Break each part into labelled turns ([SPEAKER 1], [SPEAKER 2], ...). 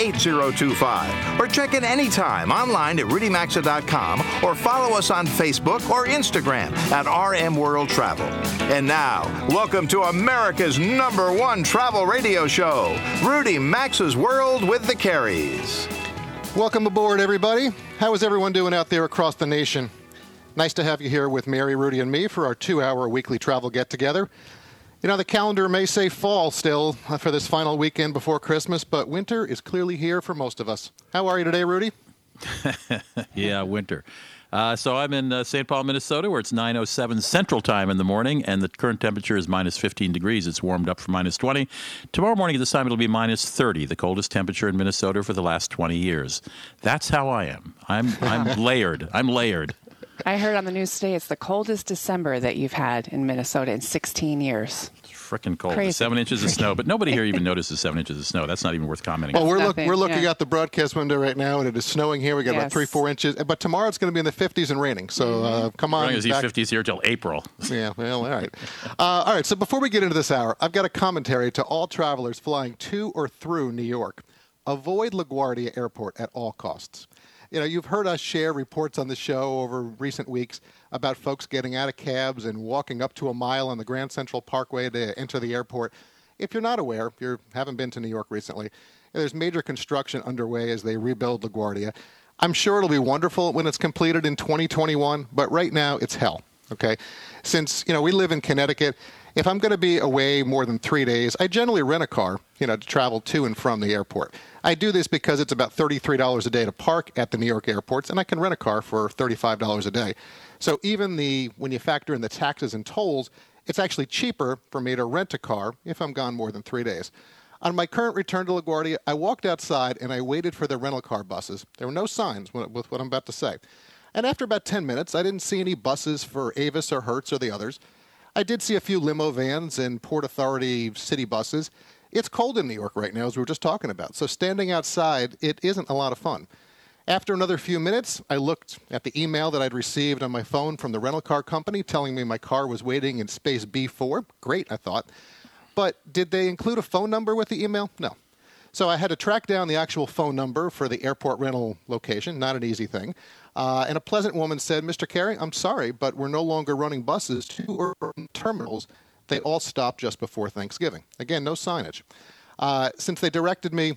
[SPEAKER 1] 8025. Or check in anytime online at rudymaxa.com or follow us on Facebook or Instagram at RM World Travel. And now, welcome to America's number one travel radio show, Rudy Maxa's World with the Careys.
[SPEAKER 2] Welcome aboard, everybody. How is everyone doing out there across the nation? Nice to have you here with Mary, Rudy, and me for our two hour weekly travel get together. You know, the calendar may say fall still for this final weekend before Christmas, but winter is clearly here for most of us. How are you today, Rudy?
[SPEAKER 3] yeah, winter. Uh, so I'm in uh, St. Paul, Minnesota, where it's 9:07 Central Time in the morning, and the current temperature is minus 15 degrees. It's warmed up from minus 20. Tomorrow morning at this time it'll be minus 30, the coldest temperature in Minnesota for the last 20 years. That's how I am. I'm I'm layered. I'm layered.
[SPEAKER 4] I heard on the news today it's the coldest December that you've had in Minnesota in 16 years.
[SPEAKER 3] It's freaking cold.
[SPEAKER 4] Crazy.
[SPEAKER 3] Seven inches of snow, but nobody here even notices seven inches of snow. That's not even worth commenting.
[SPEAKER 2] Well,
[SPEAKER 3] on.
[SPEAKER 2] we're, look, we're looking
[SPEAKER 4] yeah.
[SPEAKER 2] out the broadcast window right now, and it is snowing here. We got about three, four inches. But tomorrow it's going to be in the 50s and raining. So uh, come on.
[SPEAKER 3] Running as these 50s here till April.
[SPEAKER 2] Yeah, well, all right. Uh, all right, so before we get into this hour, I've got a commentary to all travelers flying to or through New York. Avoid LaGuardia Airport at all costs. You know, you've heard us share reports on the show over recent weeks about folks getting out of cabs and walking up to a mile on the Grand Central Parkway to enter the airport. If you're not aware, if you haven't been to New York recently, there's major construction underway as they rebuild LaGuardia. I'm sure it'll be wonderful when it's completed in 2021, but right now it's hell. Okay, since you know we live in Connecticut, if I'm going to be away more than three days, I generally rent a car, you know, to travel to and from the airport. I do this because it's about thirty-three dollars a day to park at the New York airports, and I can rent a car for thirty-five dollars a day. So even the when you factor in the taxes and tolls, it's actually cheaper for me to rent a car if I'm gone more than three days. On my current return to LaGuardia, I walked outside and I waited for the rental car buses. There were no signs with what I'm about to say. And after about 10 minutes, I didn't see any buses for Avis or Hertz or the others. I did see a few limo vans and Port Authority city buses. It's cold in New York right now, as we were just talking about. So standing outside, it isn't a lot of fun. After another few minutes, I looked at the email that I'd received on my phone from the rental car company telling me my car was waiting in space B4. Great, I thought. But did they include a phone number with the email? No. So I had to track down the actual phone number for the airport rental location, not an easy thing. Uh, and a pleasant woman said, Mr. Carey, I'm sorry, but we're no longer running buses to from terminals. They all stopped just before Thanksgiving. Again, no signage. Uh, since they directed me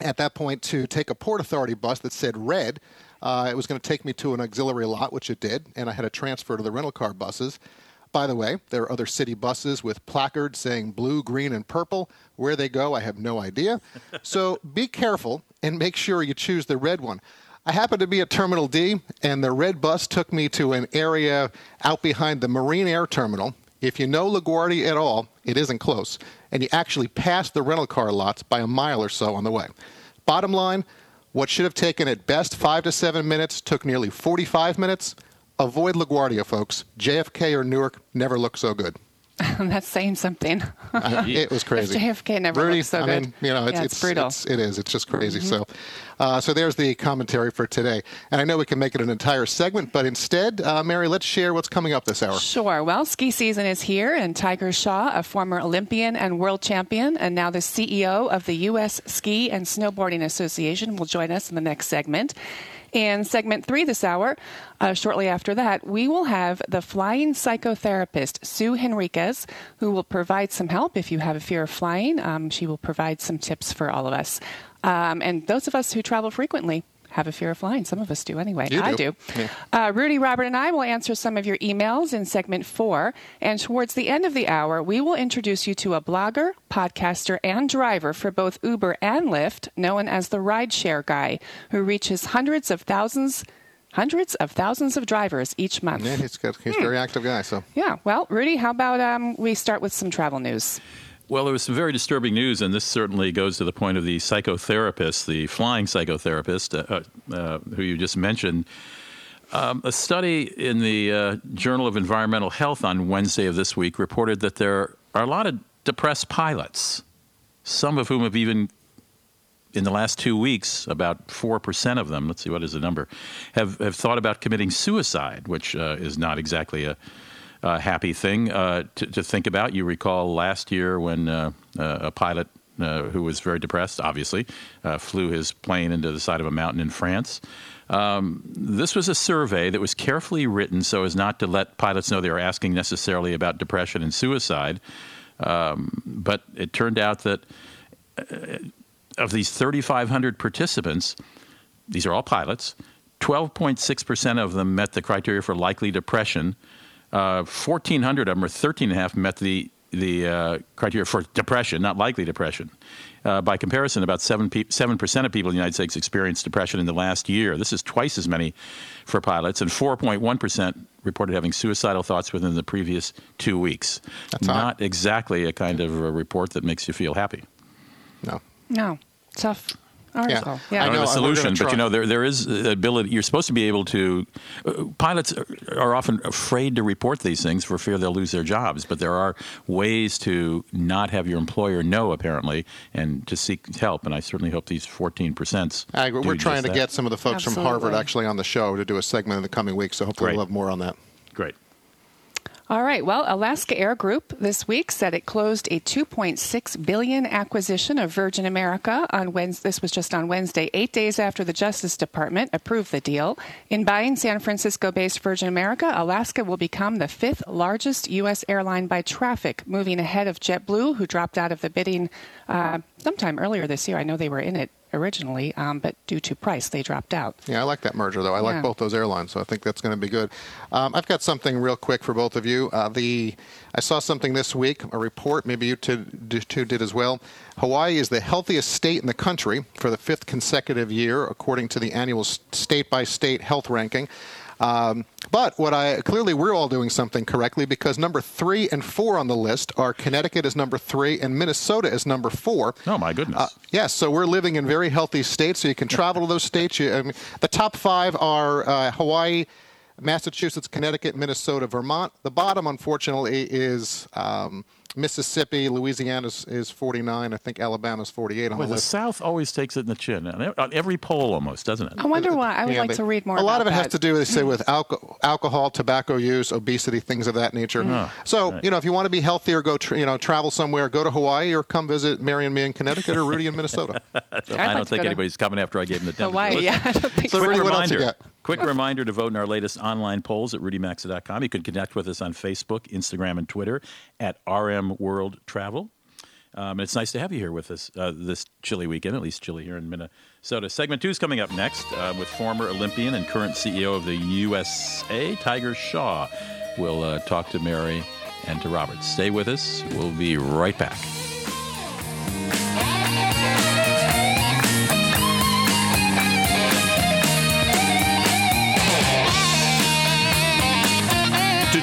[SPEAKER 2] at that point to take a Port Authority bus that said red. Uh, it was going to take me to an auxiliary lot, which it did, and I had a transfer to the rental car buses. By the way, there are other city buses with placards saying blue, green, and purple. Where they go, I have no idea. So be careful and make sure you choose the red one. I happened to be at Terminal D, and the red bus took me to an area out behind the Marine Air Terminal. If you know LaGuardia at all, it isn't close, and you actually pass the rental car lots by a mile or so on the way. Bottom line, what should have taken at best five to seven minutes took nearly 45 minutes. Avoid LaGuardia, folks. JFK or Newark never look so good.
[SPEAKER 4] That's saying something.
[SPEAKER 2] I- it was crazy.
[SPEAKER 4] JFK never
[SPEAKER 2] Rudy,
[SPEAKER 4] looks so
[SPEAKER 2] I
[SPEAKER 4] good.
[SPEAKER 2] mean, you know, it's,
[SPEAKER 4] Yeah,
[SPEAKER 2] it's,
[SPEAKER 4] it's brutal. Mm-hmm.
[SPEAKER 2] It's, it is. It's just crazy. So, uh, so there's the commentary for today. And I know we can make it an entire segment, but instead, uh, Mary, let's share what's coming up this hour.
[SPEAKER 4] Sure. Well, ski season is here, and Tiger Shaw, a former Olympian and world champion, and now the CEO of the U.S. Ski and Snowboarding Association, will join us in the next segment. In segment three this hour, uh, shortly after that, we will have the flying psychotherapist, Sue Henriquez, who will provide some help if you have a fear of flying. Um, she will provide some tips for all of us. Um, and those of us who travel frequently have a fear of flying. Some of us do anyway.
[SPEAKER 2] You
[SPEAKER 4] I
[SPEAKER 2] do.
[SPEAKER 4] do.
[SPEAKER 2] Yeah.
[SPEAKER 4] Uh, Rudy, Robert, and I will answer some of your emails in segment four. And towards the end of the hour, we will introduce you to a blogger, podcaster, and driver for both Uber and Lyft, known as the Rideshare Guy, who reaches hundreds of thousands. Hundreds of thousands of drivers each month.
[SPEAKER 2] Yeah, he's got, he's a very active guy. So
[SPEAKER 4] Yeah. Well, Rudy, how about um, we start with some travel news?
[SPEAKER 3] Well, there was some very disturbing news, and this certainly goes to the point of the psychotherapist, the flying psychotherapist uh, uh, who you just mentioned. Um, a study in the uh, Journal of Environmental Health on Wednesday of this week reported that there are a lot of depressed pilots, some of whom have even, in the last two weeks, about 4% of them, let's see, what is the number, have, have thought about committing suicide, which uh, is not exactly a uh, happy thing uh, to, to, think about. You recall last year when uh, uh a pilot uh, who was very depressed, obviously, uh, flew his plane into the side of a mountain in France. Um, this was a survey that was carefully written so as not to let pilots know they were asking necessarily about depression and suicide. Um, but it turned out that of these 3,500 participants, these are all pilots, 12.6% of them met the criteria for likely depression. Uh, 1,400 of them, or 13.5, met the the uh, criteria for depression, not likely depression. Uh, by comparison, about 7 percent of people in the United States experienced depression in the last year. This is twice as many for pilots, and 4.1 percent reported having suicidal thoughts within the previous two weeks.
[SPEAKER 2] That's
[SPEAKER 3] not
[SPEAKER 2] hot.
[SPEAKER 3] exactly a kind of a report that makes you feel happy.
[SPEAKER 2] No.
[SPEAKER 4] No. Tough article.
[SPEAKER 2] Yeah.
[SPEAKER 4] Yeah.
[SPEAKER 3] I don't
[SPEAKER 2] know,
[SPEAKER 3] have a solution, but you know there there is the ability. You're supposed to be able to. Uh, pilots are, are often afraid to report these things for fear they'll lose their jobs. But there are ways to not have your employer know, apparently, and to seek help. And I certainly hope these 14 percent.
[SPEAKER 2] I agree. We're trying to get some of the folks from Harvard actually on the show to do a segment in the coming weeks. So hopefully
[SPEAKER 3] Great.
[SPEAKER 2] we'll have more on that.
[SPEAKER 4] All right. Well, Alaska Air Group this week said it closed a 2.6 billion acquisition of Virgin America on Wednesday. This was just on Wednesday, eight days after the Justice Department approved the deal. In buying San Francisco-based Virgin America, Alaska will become the fifth largest U.S. airline by traffic, moving ahead of JetBlue, who dropped out of the bidding uh, sometime earlier this year. I know they were in it originally, um, but due to price, they dropped out.
[SPEAKER 2] Yeah, I like that merger though. I like
[SPEAKER 4] Yeah.
[SPEAKER 2] both those airlines, so I think that's going to be good. Um, I've got something real quick for both of you. Uh, the I saw something this week, a report. Maybe you two, two did as well. Hawaii is the healthiest state in the country for the fifth consecutive year, according to the annual state by state health ranking. Um, but what I clearly we're all doing something correctly because number three and four on the list are Connecticut is number three and Minnesota is number four.
[SPEAKER 3] Oh my goodness.
[SPEAKER 2] Uh, yes, so we're living in very healthy states, so you can travel to those states. You, I mean, the top five are uh, Hawaii, Massachusetts, Connecticut, Minnesota, Vermont. The bottom, unfortunately, is um, Mississippi. Louisiana is, is 49. I think Alabama's 48 on
[SPEAKER 3] Boy,
[SPEAKER 2] the
[SPEAKER 3] the
[SPEAKER 2] list.
[SPEAKER 3] South always takes it in the chin on every poll, almost, doesn't it?
[SPEAKER 4] I wonder why. I would
[SPEAKER 2] Yeah,
[SPEAKER 4] like
[SPEAKER 2] but
[SPEAKER 4] to read more
[SPEAKER 2] A lot
[SPEAKER 4] about
[SPEAKER 2] of it has to do, they say, with alco- alcohol, tobacco use, obesity, things of that nature.
[SPEAKER 4] Mm.
[SPEAKER 2] So, you know, if you want to be healthy or go, tra- you know, travel somewhere, go to Hawaii or come visit Mary and me in Connecticut or Rudy in Minnesota.
[SPEAKER 3] I don't
[SPEAKER 4] to
[SPEAKER 3] think
[SPEAKER 4] go to
[SPEAKER 3] anybody's coming after I gave them the temperature.
[SPEAKER 4] Hawaii. Yeah, I don't think
[SPEAKER 2] So,
[SPEAKER 3] Quick
[SPEAKER 2] Rudy, what else you got?
[SPEAKER 3] Quick reminder to vote in our latest online polls at rudymaxa.com. You can connect with us on Facebook, Instagram, and Twitter at RM World Travel. Um, it's nice to have you here with us uh, this chilly weekend, at least chilly here in Minnesota. Segment two is coming up next uh, with former Olympian and current CEO of the USA, Tiger Shaw. We'll uh, talk to Mary and to Robert. Stay with us. We'll be right back.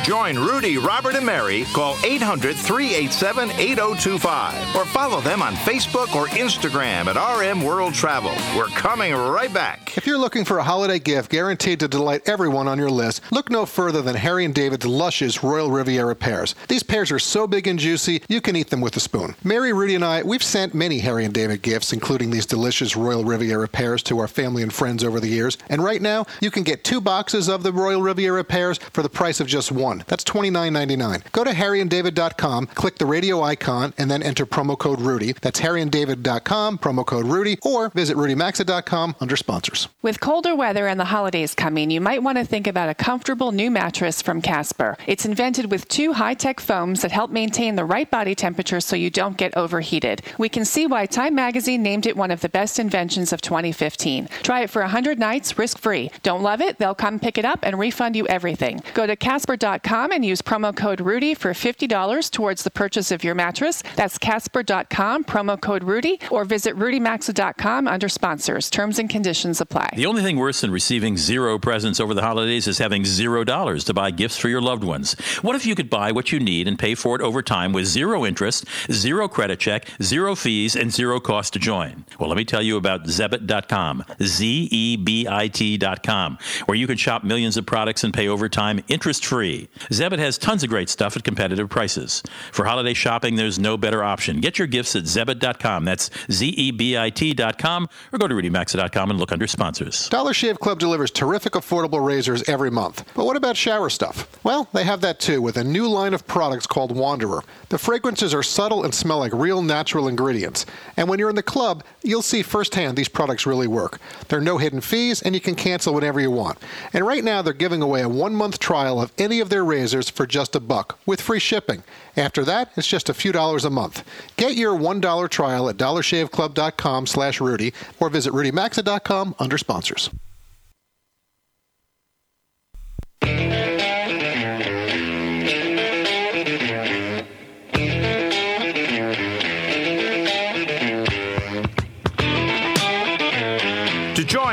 [SPEAKER 1] Join Rudy, Robert, and Mary, call 800 387 8025 or follow them on Facebook or Instagram at RM World Travel. We're coming right back.
[SPEAKER 2] If you're looking for a holiday gift guaranteed to delight everyone on your list, look no further than Harry and David's luscious Royal Riviera pears. These pears are so big and juicy, you can eat them with a spoon. Mary, Rudy, and I, we've sent many Harry and David gifts, including these delicious Royal Riviera pears, to our family and friends over the years. And right now, you can get two boxes of the Royal Riviera pears for the price of just one. That's $29.99. Go to harryanddavid.com, click the radio icon, and then enter promo code Rudy. That's harryanddavid.com, promo code Rudy, or visit rudymaxa.com under sponsors.
[SPEAKER 4] With colder weather and the holidays coming, you might want to think about a comfortable new mattress from Casper. It's invented with two high tech foams that help maintain the right body temperature so you don't get overheated. We can see why Time Magazine named it one of the best inventions of 2015. Try it for 100 nights risk free. Don't love it? They'll come pick it up and refund you everything. Go to Casper.com Casper.com and use promo code Rudy for $50 towards the purchase of your mattress. That's Casper.com, promo code Rudy, or visit RudyMaxa.com under sponsors. Terms and conditions apply.
[SPEAKER 3] The only thing worse than receiving zero presents over the holidays is having zero dollars to buy gifts for your loved ones. What if you could buy what you need and pay for it over time with zero interest, zero credit check, zero fees, and zero cost to join? Well, let me tell you about Zebit.com, Z E B I T.com, where you can shop millions of products and pay over time interest free. Zebit has tons of great stuff at competitive prices. For holiday shopping, there's no better option. Get your gifts at Zebit.com. That's Z E B I T.com, or go to RudyMaxa.com and look under sponsors.
[SPEAKER 2] Dollar Shave Club delivers terrific affordable razors every month. But what about shower stuff? Well, they have that too with a new line of products called Wanderer. The fragrances are subtle and smell like real natural ingredients. And when you're in the club, you'll see firsthand these products really work. There are no hidden fees, and you can cancel whenever you want. And right now, they're giving away a one month trial of any of their razors for just a buck with free shipping. After that, it's just a few dollars a month. Get your $1 trial at dollarshaveclub.com slash Rudy or visit rudymaxa.com under sponsors.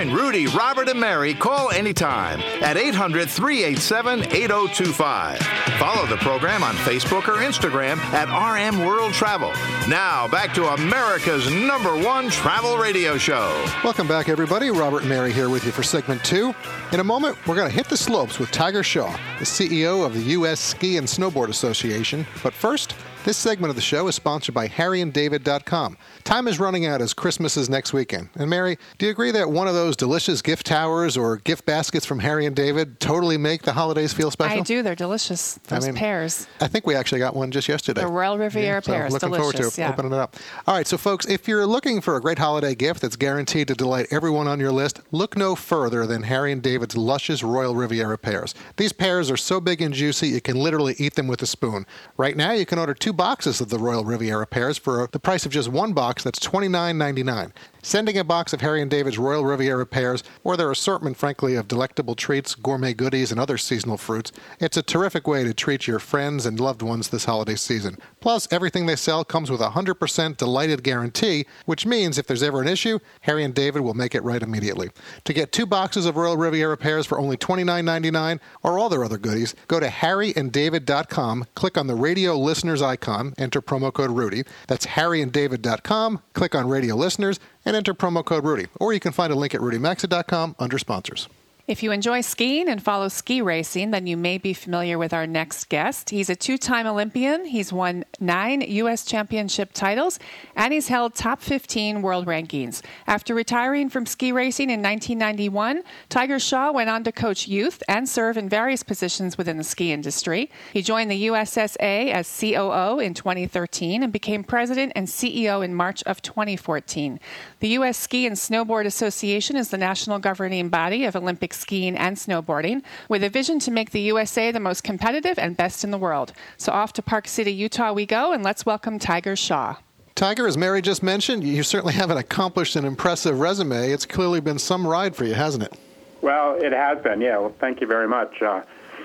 [SPEAKER 1] Rudy, Robert, and Mary, call anytime at 800 387 8025. Follow the program on Facebook or Instagram at RM World Travel. Now, back to America's number one travel radio show.
[SPEAKER 2] Welcome back, everybody. Robert and Mary here with you for segment two. In a moment, we're going to hit the slopes with Tiger Shaw, the CEO of the U.S. Ski and Snowboard Association. But first, this segment of the show is sponsored by HarryandDavid.com. Time is running out as Christmas is next weekend. And Mary, do you agree that one of those delicious gift towers or gift baskets from Harry and David totally make the holidays feel special?
[SPEAKER 4] I do. They're delicious. Those
[SPEAKER 2] mean,
[SPEAKER 4] pears.
[SPEAKER 2] I think we actually got one just yesterday.
[SPEAKER 4] The Royal Riviera
[SPEAKER 2] so
[SPEAKER 4] pears.
[SPEAKER 2] Looking
[SPEAKER 4] delicious.
[SPEAKER 2] forward to
[SPEAKER 4] yeah.
[SPEAKER 2] opening it up. All right, so folks, if you're looking for a great holiday gift that's guaranteed to delight everyone on your list, look no further than Harry and David's luscious Royal Riviera pears. These pears are so big and juicy you can literally eat them with a spoon. Right now, you can order two boxes of the Royal Riviera pears for the price of just one box. That's $29.99. Sending a box of Harry and David's Royal Riviera pears or their assortment, frankly, of delectable treats, gourmet goodies, and other seasonal fruits, it's a terrific way to treat your friends and loved ones this holiday season. Plus, everything they sell comes with a 100% delighted guarantee, which means if there's ever an issue, Harry and David will make it right immediately. To get two boxes of Royal Riviera pears for only $29.99 or all their other goodies, go to harryanddavid.com, click on the radio listeners icon, enter promo code Rudy. That's harryanddavid.com, click on radio listeners, and enter promo code Rudy. Or you can find a link at rudymaxa.com under sponsors.
[SPEAKER 4] If you enjoy skiing and follow ski racing, then you may be familiar with our next guest. He's a two time Olympian. He's won nine U.S. championship titles, and he's held top 15 world rankings. After retiring from ski racing in 1991, Tiger Shaw went on to coach youth and serve in various positions within the ski industry. He joined the USSA as COO in 2013 and became president and CEO in March of 2014. The U.S. Ski and Snowboard Association is the national governing body of Olympic skiing and snowboarding, with a vision to make the USA the most competitive and best in the world. So off to Park City, Utah we go, and let's welcome Tiger Shaw.
[SPEAKER 2] Tiger, as Mary just mentioned, you certainly have an accomplished and impressive resume. It's clearly been some ride for you, hasn't it?
[SPEAKER 5] Well, it has been, yeah. Well, thank you very much. Uh,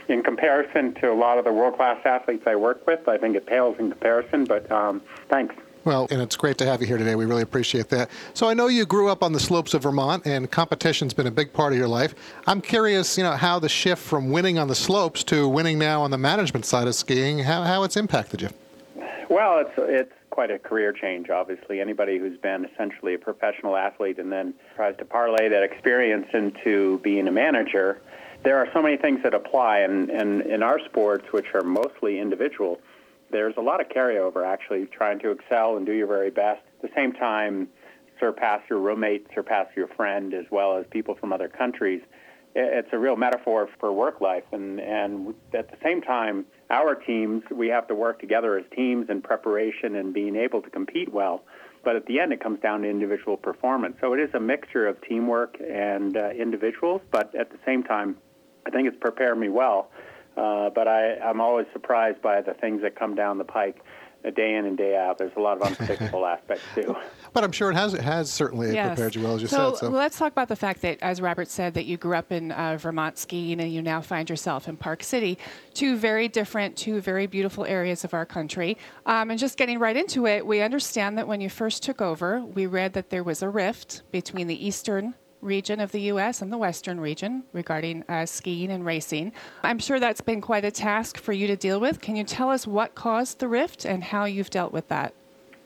[SPEAKER 5] in comparison to a lot of the world class athletes I work with, I think it pales in comparison, but um, thanks.
[SPEAKER 2] Well, and it's great to have you here today. We really appreciate that. So I know you grew up on the slopes of Vermont, and competition's been a big part of your life. I'm curious, you know, how the shift from winning on the slopes to winning now on the management side of skiing, how, how it's impacted you.
[SPEAKER 5] Well, it's it's quite a career change. Obviously, anybody who's been essentially a professional athlete and then tries to parlay that experience into being a manager, there are so many things that apply. And, and in our sports, which are mostly individual, there's a lot of carryover. Actually, trying to excel and do your very best. At the same time, surpass your roommate, surpass your friend, as well as people from other countries. It's a real metaphor for work life, and and at the same time, our teams we have to work together as teams in preparation and being able to compete well. But at the end, it comes down to individual performance. So it is a mixture of teamwork and uh, individuals. But at the same time, I think it's prepared me well. Uh, but I, I'm always surprised by the things that come down the pike. day in and day out. There's a lot of unpredictable aspects too.
[SPEAKER 2] But I'm sure it has it has certainly
[SPEAKER 4] Yes.
[SPEAKER 2] prepared you well, as you
[SPEAKER 4] so,
[SPEAKER 2] said. So
[SPEAKER 4] let's talk about the fact that, as Robert said, that you grew up in uh, Vermont skiing and you now find yourself in Park City, two very different, two very beautiful areas of our country. Um, and just getting right into it, we understand that when you first took over, we read that there was a rift between the eastern region of the U.S. and the western region regarding uh, skiing and racing. I'm sure that's been quite a task for you to deal with. Can you tell us what caused the rift and how you've dealt with that?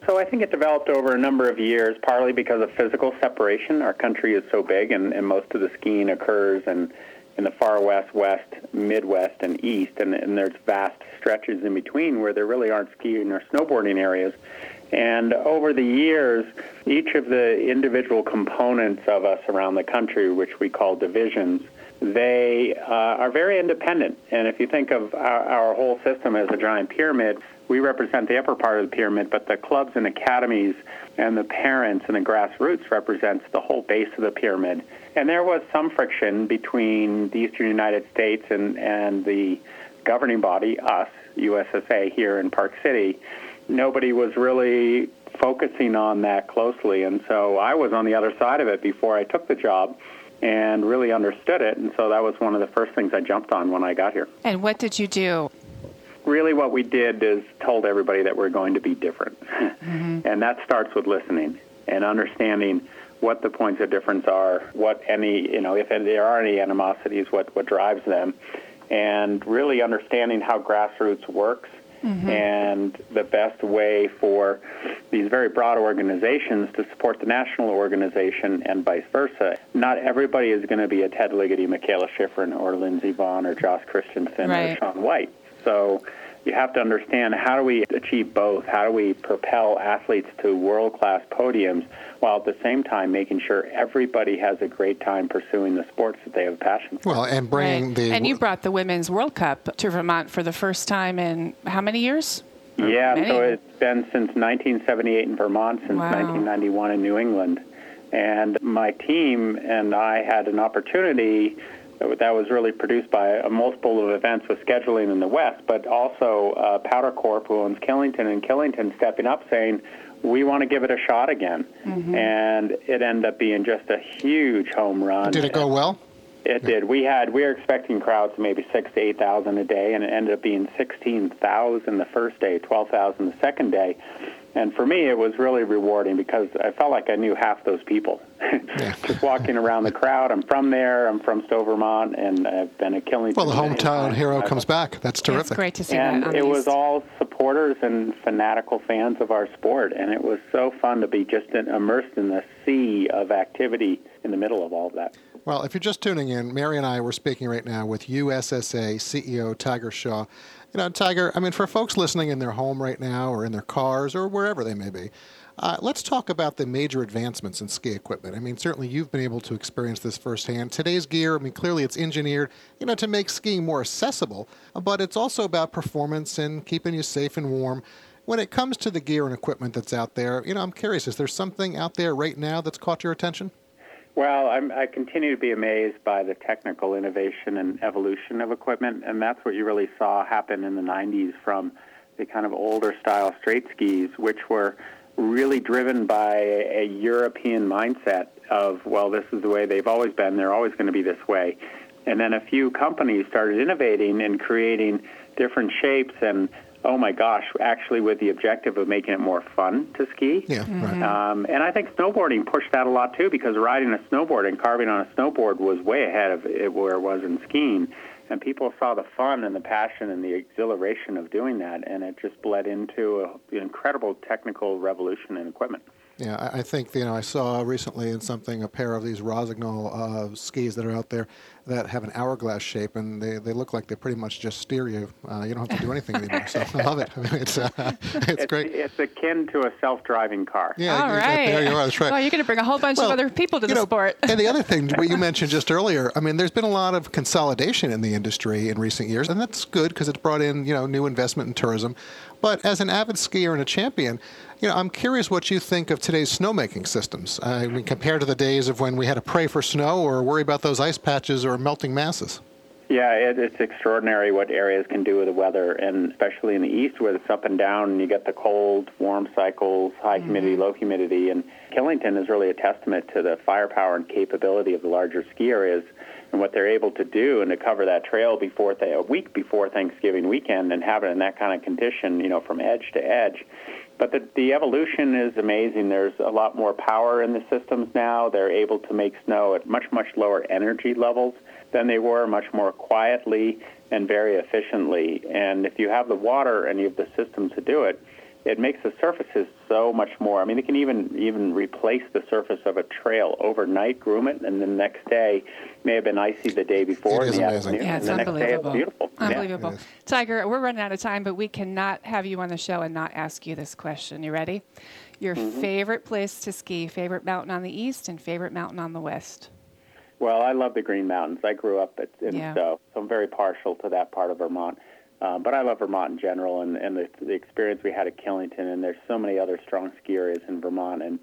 [SPEAKER 5] So I think it developed over a number of years, partly because of physical separation. Our country is so big, and, and most of the skiing occurs in, in the far west, west, midwest, and east, and, and there's vast stretches in between where there really aren't skiing or snowboarding areas. And over the years, each of the individual components of us around the country, which we call divisions, they uh, are very independent. And if you think of our, our whole system as a giant pyramid, we represent the upper part of the pyramid, but the clubs and academies and the parents and the grassroots represents the whole base of the pyramid. And there was some friction between the eastern United States and, and the governing body, us, USSA, here in Park City. Nobody was really focusing on that closely. And so I was on the other side of it before I took the job and really understood it. And so that was one of the first things I jumped on when I got here.
[SPEAKER 4] And what did you do?
[SPEAKER 5] Really, what we did is told everybody that we're going to be different. Mm-hmm. And that starts with listening and understanding what the points of difference are, what any, you know, if there are any animosities, what, what drives them, and really understanding how grassroots works Mm-hmm. and the best way for these very broad organizations to support the national organization and vice versa. Not everybody is going to be a Ted Ligety, Mikaela Shiffrin, or Lindsey Vonn, or Joss Christensen,
[SPEAKER 4] Right.
[SPEAKER 5] or Shaun White. So you have to understand how do we achieve both? How do we propel athletes to world-class podiums while at the same time making sure everybody has a great time pursuing the sports that they have a passion for?
[SPEAKER 2] well, and bringing
[SPEAKER 4] Right.
[SPEAKER 2] the
[SPEAKER 4] and you brought the Women's World Cup to Vermont for the first time in how many years?
[SPEAKER 5] Yeah,
[SPEAKER 4] Many.
[SPEAKER 5] so it's been since 1978 in Vermont, since
[SPEAKER 4] Wow.
[SPEAKER 5] 1991 in New England. And my team and I had an opportunity that was really produced by a multiple of events with scheduling in the West, but also uh, POWDR Corp, who owns Killington, and Killington stepping up saying, we want to give it a shot again. And it ended up being just a huge home run.
[SPEAKER 2] did it go well?
[SPEAKER 5] It did. We had we were expecting crowds of maybe six to eight thousand a day, and it ended up being sixteen thousand the first day, twelve thousand the second day. And for me, it was really rewarding because I felt like I knew half those people. Just walking around the crowd. I'm from there. I'm from Stowe, Vermont, and I've been a Killington.
[SPEAKER 2] Well, the hometown hero
[SPEAKER 5] I've-
[SPEAKER 2] comes back. That's terrific.
[SPEAKER 4] It's great to see
[SPEAKER 5] and
[SPEAKER 4] that. on
[SPEAKER 5] it was all supporters and fanatical fans of our sport, and it was so fun to be just in, immersed in the sea of activity in the middle of all of that.
[SPEAKER 2] Well, if you're just tuning in, Mary and I were speaking right now with USSA CEO Tiger Shaw. You know, Tiger, I mean, for folks listening in their home right now or in their cars or wherever they may be, uh, let's talk about the major advancements in ski equipment. I mean, certainly you've been able to experience this firsthand. Today's gear, I mean, clearly it's engineered, you know, to make skiing more accessible, but it's also about performance and keeping you safe and warm. When it comes to the gear and equipment that's out there, you know, I'm curious, is there something out there right now that's caught your attention?
[SPEAKER 5] Well, I'm, I continue to be amazed by the technical innovation and evolution of equipment, and that's what you really saw happen in the 90s from the kind of older style straight skis, which were really driven by a, European mindset of, well, this is the way they've always been, they're always going to be this way. And then a few companies started innovating and creating different shapes and oh my gosh, actually with the objective of making it more fun to ski.
[SPEAKER 2] Yeah, right.
[SPEAKER 5] Um, and I think snowboarding pushed that a lot too because riding a snowboard and carving on a snowboard was way ahead of it where it was in skiing. And people saw the fun and the passion and the exhilaration of doing that, and it just bled into a, an incredible technical revolution in equipment.
[SPEAKER 2] Yeah, I I think you know I saw recently in something a pair of these Rossignol uh, skis that are out there that have an hourglass shape, and they, they look like they pretty much just steer you. Uh, you don't have to do anything anymore. So I love it. I mean, it's uh, it's great.
[SPEAKER 5] It's akin to a self-driving car.
[SPEAKER 2] Yeah,
[SPEAKER 4] All
[SPEAKER 2] you-
[SPEAKER 4] right.
[SPEAKER 2] there you are. That's right.
[SPEAKER 4] Well, you're going to bring a whole bunch
[SPEAKER 2] Well,
[SPEAKER 4] of other people to the
[SPEAKER 2] know,
[SPEAKER 4] sport.
[SPEAKER 2] and the other thing, what you mentioned just earlier, I mean, there's been a lot of consolidation in the industry in recent years, and that's good because it's brought in, you know, new investment in tourism. But as an avid skier and a champion, you know, I'm curious what you think of today's snowmaking systems. I mean, compared to the days of when we had to pray for snow or worry about those ice patches or melting masses.
[SPEAKER 5] Yeah, it, it's extraordinary what areas can do with the weather, and especially in the east where it's up and down, and you get the cold, warm cycles, high mm-hmm. humidity, low humidity. And Killington is really a testament to the firepower and capability of the larger ski areas and what they're able to do and to cover that trail before th- a week before Thanksgiving weekend and have it in that kind of condition, you know, from edge to edge. But the, the evolution is amazing. There's a lot more power in the systems now. They're able to make snow at much, much lower energy levels than they were, much more quietly and very efficiently. And if you have the water and you have the systems to do it, it makes the surfaces so much more. I mean, it can even even replace the surface of a trail overnight, groom it, and then the next day may have been icy the day before.
[SPEAKER 2] It is amazing.
[SPEAKER 5] Afternoon,
[SPEAKER 4] yeah, it's
[SPEAKER 5] and the
[SPEAKER 4] unbelievable.
[SPEAKER 5] Next day it's beautiful.
[SPEAKER 4] Unbelievable. Yeah. Tiger, we're running out of time, but we cannot have you on the show and not ask you this question. You ready? Your mm-hmm. favorite place to ski, favorite mountain on the east, and favorite mountain on the west.
[SPEAKER 5] Well, I love the Green Mountains. I grew up at, in yeah. Stowe, so I'm very partial to that part of Vermont. Uh, but I love Vermont in general, and, and the, the experience we had at Killington, and there's so many other strong ski areas in Vermont. And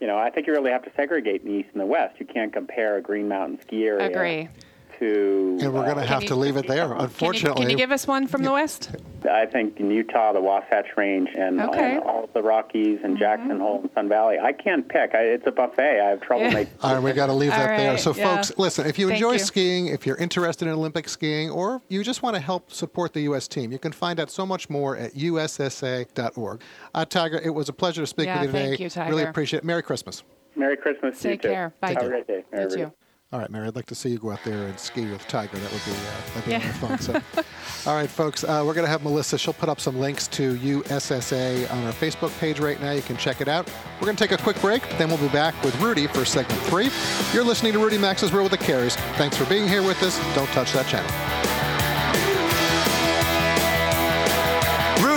[SPEAKER 5] you know, I think you really have to segregate the east and the west. You can't compare a Green Mountain ski area
[SPEAKER 4] Agree
[SPEAKER 5] to.
[SPEAKER 2] And we're going to uh, have to leave it there, unfortunately.
[SPEAKER 4] Can you, can you, give us one from the West?
[SPEAKER 5] I think in Utah, the Wasatch Range, and, okay. and all the Rockies, and mm-hmm. Jackson Hole and Sun Valley. I can't pick. I, it's a buffet. I have trouble yeah. making.
[SPEAKER 2] All right, we've got to leave that right. there. So, yeah. folks, listen. If you Thank enjoy you. skiing, if you're interested in Olympic skiing, or you just want to help support the U.S. team, you can find out so much more at ussa.org. Uh, Tiger, it was a pleasure to speak
[SPEAKER 4] yeah,
[SPEAKER 2] with you today.
[SPEAKER 4] Thank you, Tiger.
[SPEAKER 2] Really appreciate it. Merry Christmas.
[SPEAKER 5] Merry Christmas.
[SPEAKER 4] Take care.
[SPEAKER 5] Bye.
[SPEAKER 4] Have
[SPEAKER 5] a great day.
[SPEAKER 4] You too.
[SPEAKER 2] All right, Mary, I'd like to see you go out there and ski with Tiger. That would be, uh, that'd be yeah. fun. So, all right, folks, uh, we're going to have Melissa. She'll put up some links to USSA on our Facebook page right now. You can check it out. We're going to take a quick break. Then we'll be back with Rudy for segment three. You're listening to Rudy Maxa's World with the Careys. Thanks for being here with us. Don't touch that channel.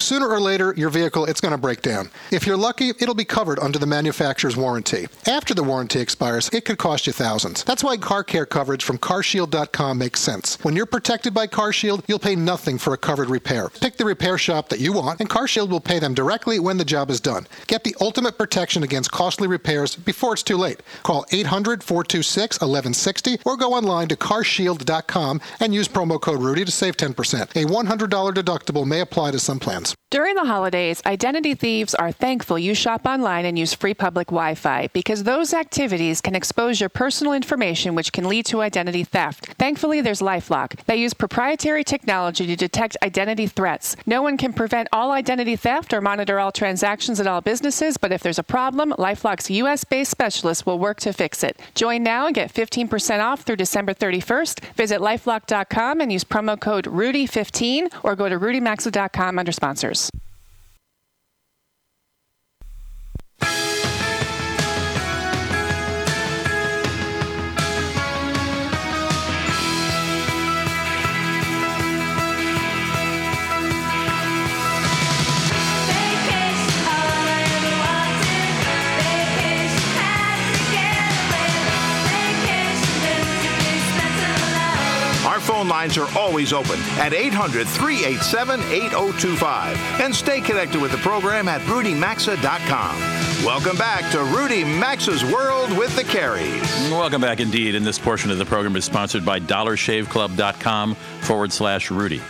[SPEAKER 2] Sooner or later, your vehicle, it's going to break down. If you're lucky, it'll be covered under the manufacturer's warranty. After the warranty expires, it could cost you thousands. That's why car care coverage from carshield.com makes sense. When you're protected by CarShield, you'll pay nothing for a covered repair. Pick the repair shop that you want, and CarShield will pay them directly when the job is done. Get the ultimate protection against costly repairs before it's too late. Call 800 426 1160 or go online to carshield.com and use promo code Rudy to save 10%. A $100 deductible may apply to some plans.
[SPEAKER 4] During the holidays, identity thieves are thankful you shop online and use free public Wi Fi because those activities can expose your personal information, which can lead to identity theft. Thankfully, there's Lifelock. They use proprietary technology to detect identity threats. No one can prevent all identity theft or monitor all transactions at all businesses, but if there's a problem, Lifelock's US based specialists will work to fix it. Join now and get 15% off through December 31st. Visit lifelock.com and use promo code RUDY15 or go to rudymaxa.com under sponsors.
[SPEAKER 1] Phone lines are always open at 800 387 8025. And stay connected with the program at rudymaxa.com. Welcome back to Rudy Maxa's World with the Careys.
[SPEAKER 3] Welcome back indeed. And this portion of the program is sponsored by dollarshaveclub.com forward slash Rudy.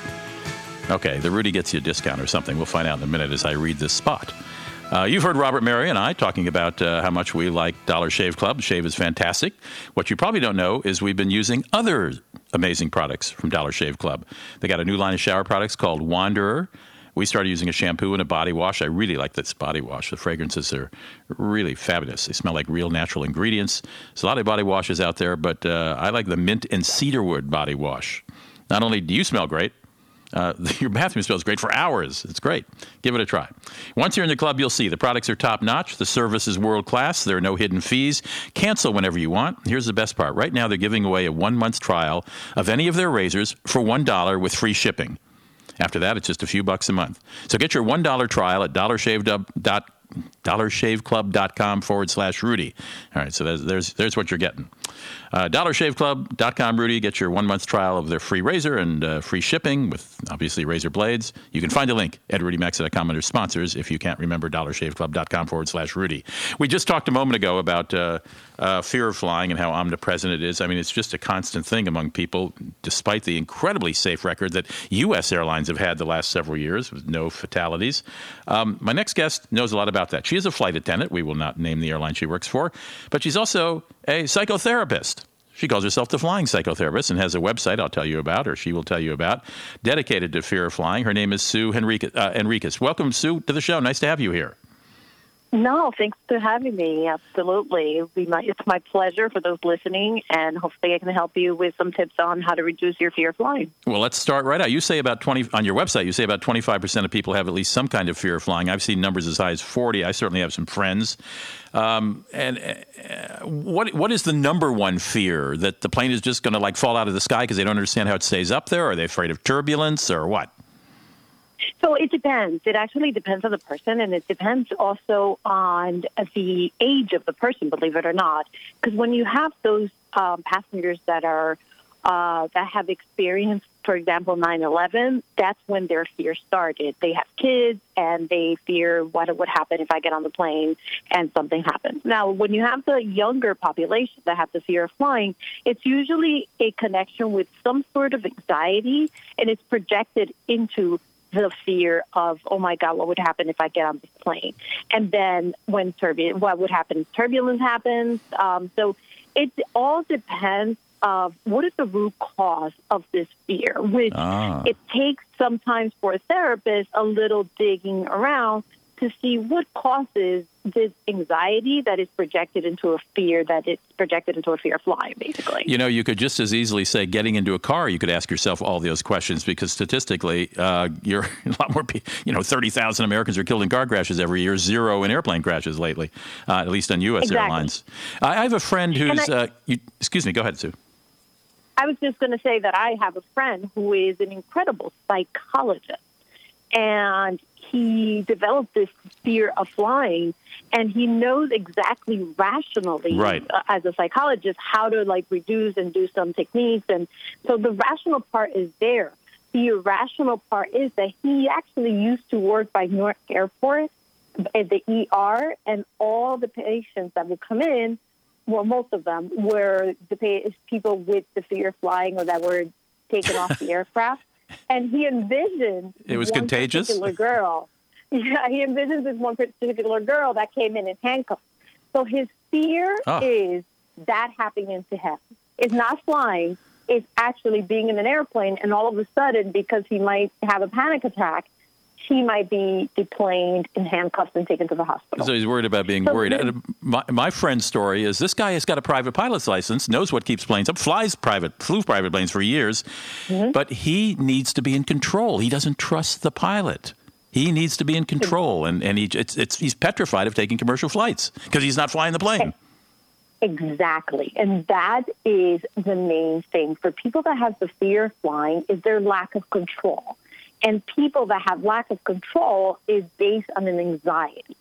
[SPEAKER 3] Okay, the Rudy gets you a discount or something. We'll find out in a minute as I read this spot. Uh, you've heard Robert Mary and I talking about uh, how much we like Dollar Shave Club. Shave is fantastic. What you probably don't know is we've been using other amazing products from Dollar Shave Club. They got a new line of shower products called Wanderer. We started using a shampoo and a body wash. I really like this body wash. The fragrances are really fabulous. They smell like real natural ingredients. There's a lot of body washes out there, but uh, I like the mint and cedarwood body wash. Not only do you smell great, uh, your bathroom smells great for hours. It's great. Give it a try. Once you're in the club, you'll see the products are top notch. The service is world class. There are no hidden fees. Cancel whenever you want. Here's the best part. Right now, they're giving away a one month trial of any of their razors for $1 with free shipping. After that, it's just a few bucks a month. So get your $1 trial at dollarshaveclub.com forward slash Rudy. All right, so there's, there's, there's what you're getting. Uh, dollarshaveclub.com, Rudy. Get your one month trial of their free razor and uh, free shipping with obviously razor blades. You can find a link at rudymaxa.com under sponsors if you can't remember dollarshaveclub.com forward slash Rudy. We just talked a moment ago about uh, uh, fear of flying and how omnipresent it is. I mean, it's just a constant thing among people, despite the incredibly safe record that U.S. airlines have had the last several years with no fatalities. Um, my next guest knows a lot about that. She is a flight attendant. We will not name the airline she works for, but she's also a psychotherapist. She calls herself the flying psychotherapist and has a website I'll tell you about, or she will tell you about, dedicated to fear of flying. Her name is Sue Henriquez. Uh, Enriquez. Welcome, Sue, to the show. Nice to have you here.
[SPEAKER 6] No, thanks for having me. Absolutely. It's my pleasure for those listening, and hopefully I can help you with some tips on how to reduce your fear of flying.
[SPEAKER 3] Well, let's start right out. You say about 20 on your website, you say about 25% of people have at least some kind of fear of flying. I've seen numbers as high as 40. I certainly have some friends. Um, and uh, what what is the number one fear that the plane is just going to like fall out of the sky because they don't understand how it stays up there? Are they afraid of turbulence or what?
[SPEAKER 6] So it depends. It actually depends on the person, and it depends also on the age of the person. Believe it or not, because when you have those um, passengers that are uh, that have experienced, for example, 9/11, that's when their fear started. They have kids, and they fear what would happen if I get on the plane and something happens. Now, when you have the younger population that have the fear of flying, it's usually a connection with some sort of anxiety, and it's projected into the fear of, oh my God, what would happen if I get on this plane? And then when turbulence, what would happen if turbulence happens? Um, so it all depends of what is the root cause of this fear, which ah. it takes sometimes for a therapist a little digging around to see what causes this anxiety that is projected into a fear that it's projected into a fear of flying, basically.
[SPEAKER 3] You know, you could just as easily say getting into a car, you could ask yourself all those questions because statistically, uh, you're a lot more, you know, 30,000 Americans are killed in car crashes every year, zero in airplane crashes lately, uh, at least on U.S.
[SPEAKER 6] Exactly.
[SPEAKER 3] airlines. I, I, have a friend who's, I, uh, you, excuse me, go ahead, Sue.
[SPEAKER 6] I was just going to say that I have a friend who is an incredible psychologist. And he developed this fear of flying and he knows exactly rationally
[SPEAKER 3] right.
[SPEAKER 6] uh, as a psychologist how to like reduce and do some techniques. And so the rational part is there. The irrational part is that he actually used to work by newark airport at the er and all the patients that would come in well most of them were the people with the fear of flying or that were taken off the aircraft and he envisioned
[SPEAKER 3] it was
[SPEAKER 6] one
[SPEAKER 3] contagious.
[SPEAKER 6] Particular girl. Yeah, he envisioned this one particular girl that came in in handcuffs. So his fear oh. is that happening to him. It's not flying. It's actually being in an airplane, and all of a sudden, because he might have a panic attack, he might be deplaned in handcuffs and taken to the hospital.
[SPEAKER 3] So he's worried about being so worried. Then, my, my friend's story is this guy has got a private pilot's license, knows what keeps planes up, flies private, flew private planes for years, mm-hmm. but he needs to be in control. He doesn't trust the pilot. He needs to be in control, and, and he, it's, it's, he's petrified of taking commercial flights because he's not flying the plane.
[SPEAKER 6] Exactly. And that is the main thing for people that have the fear of flying is their lack of control. And people that have lack of control is based on an anxiety,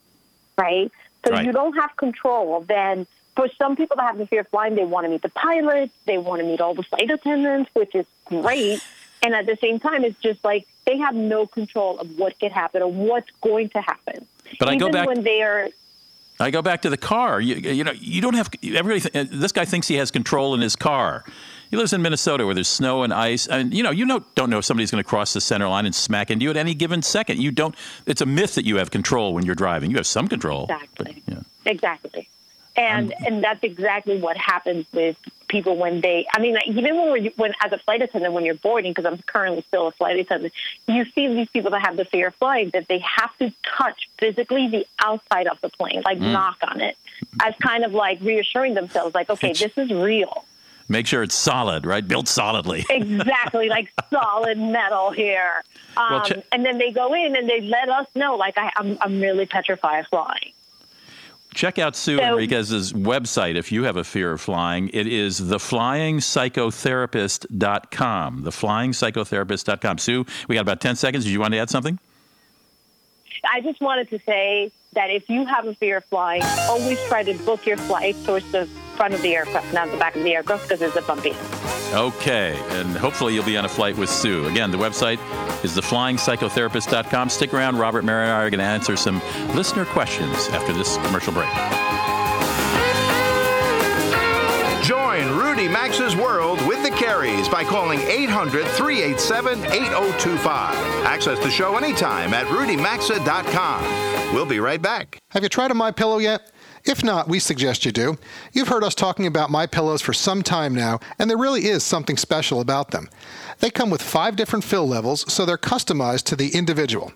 [SPEAKER 6] right? So right. you don't have control. Then for some people that have the fear of flying, they want to meet the pilot, they want to meet all the flight attendants, which is great. And at the same time, it's just like they have no control of what could happen or what's going to happen.
[SPEAKER 3] But
[SPEAKER 6] Even
[SPEAKER 3] I go back
[SPEAKER 6] when they are.
[SPEAKER 3] I go back to the car. You, you know, you don't have everybody. Th- this guy thinks he has control in his car. He lives in Minnesota where there's snow and ice, and you know you know, don't know if somebody's going to cross the center line and smack into you at any given second. You don't. It's a myth that you have control when you're driving. You have some control.
[SPEAKER 6] Exactly. But, yeah. Exactly. And and that's exactly what happens with people when they. I mean, even when we're when as a flight attendant when you're boarding, because I'm currently still a flight attendant, you see these people that have the fear of flying that they have to touch physically the outside of the plane, like mm. knock on it, as kind of like reassuring themselves, like, okay, this is real.
[SPEAKER 3] Make sure it's solid, right? Built solidly.
[SPEAKER 6] exactly, like solid metal here. Um, well, ch- and then they go in and they let us know, like, I, I'm, I'm really petrified of flying.
[SPEAKER 3] Check out Sue so, Enriquez's website if you have a fear of flying. It is theflyingpsychotherapist.com. Theflyingpsychotherapist.com. Sue, we got about 10 seconds. Did you want to add something?
[SPEAKER 6] I just wanted to say that if you have a fear of flying, always try to book your flight towards the front of the aircraft, not the back of the aircraft, because it's a bumpy.
[SPEAKER 3] Okay, and hopefully you'll be on a flight with Sue. Again, the website is theflyingpsychotherapist.com. Stick around. Robert, Mary, and I are going to answer some listener questions after this commercial break.
[SPEAKER 1] Join Rudy Maxa's World with the Careys by calling 800 387 8025. Access the show anytime at rudymaxa.com. We'll be right back.
[SPEAKER 2] Have you tried a My Pillow yet? If not, we suggest you do. You've heard us talking about My Pillows for some time now, and there really is something special about them. They come with five different fill levels, so they're customized to the individual.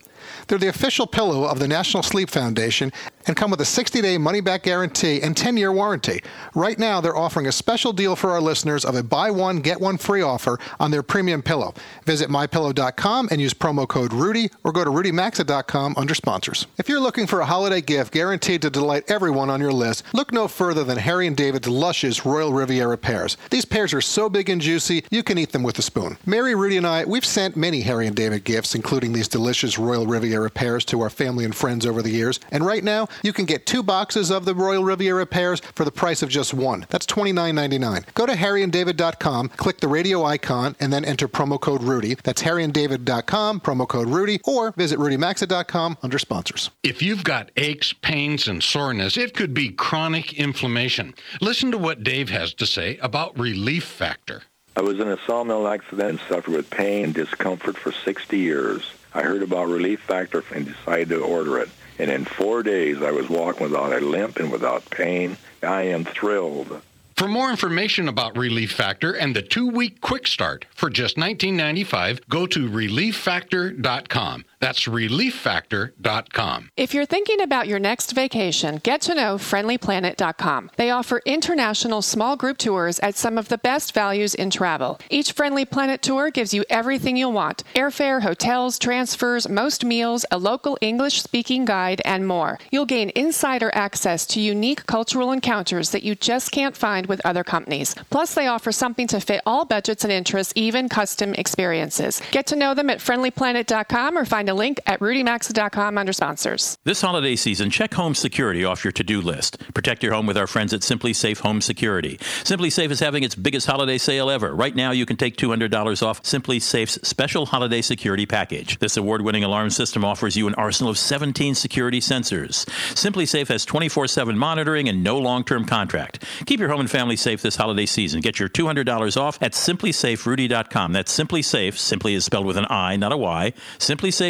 [SPEAKER 2] They're the official pillow of the National Sleep Foundation and come with a 60 day money back guarantee and 10 year warranty. Right now, they're offering a special deal for our listeners of a buy one, get one free offer on their premium pillow. Visit mypillow.com and use promo code Rudy or go to rudymaxa.com under sponsors. If you're looking for a holiday gift guaranteed to delight everyone on your list, look no further than Harry and David's luscious Royal Riviera pears. These pears are so big and juicy, you can eat them with a spoon. Mary, Rudy, and I, we've sent many Harry and David gifts, including these delicious Royal Riviera pears, to our family and friends over the years. And right now, you can get two boxes of the Royal Riviera pears for the price of just one. That's $29.99. Go to harryanddavid.com, click the radio icon, and then enter promo code Rudy. That's harryanddavid.com, promo code Rudy, or visit rudymaxa.com under sponsors.
[SPEAKER 7] If you've got aches, pains, and soreness, it could be chronic inflammation. Listen to what Dave has to say about Relief Factor.
[SPEAKER 8] I was in a sawmill accident and suffered with pain and discomfort for 60 years. I heard about Relief Factor and decided to order it. And in four days, I was walking without a limp and without pain. I am thrilled.
[SPEAKER 7] For more information about Relief Factor and the two-week quick start for just $19.95, go to relieffactor.com. That's relieffactor.com.
[SPEAKER 4] If you're thinking about your next vacation, get to know friendlyplanet.com. They offer international small group tours at some of the best values in travel. Each Friendly Planet tour gives you everything you'll want airfare, hotels, transfers, most meals, a local English speaking guide, and more. You'll gain insider access to unique cultural encounters that you just can't find with other companies. Plus, they offer something to fit all budgets and interests, even custom experiences. Get to know them at friendlyplanet.com or find a link at rudymaxa.com under sponsors.
[SPEAKER 3] This holiday season, check home security off your to-do list. Protect your home with our friends at SimpliSafe Home Security. SimpliSafe is having its biggest holiday sale ever. Right now, you can take $200 off SimpliSafe's special holiday security package. This award-winning alarm system offers you an arsenal of 17 security sensors. SimpliSafe has 24/7 monitoring and no long-term contract. Keep your home and family safe this holiday season. Get your $200 off at simplisaferudy.com. That's SimpliSafe. Simply is spelled with an I, not a Y.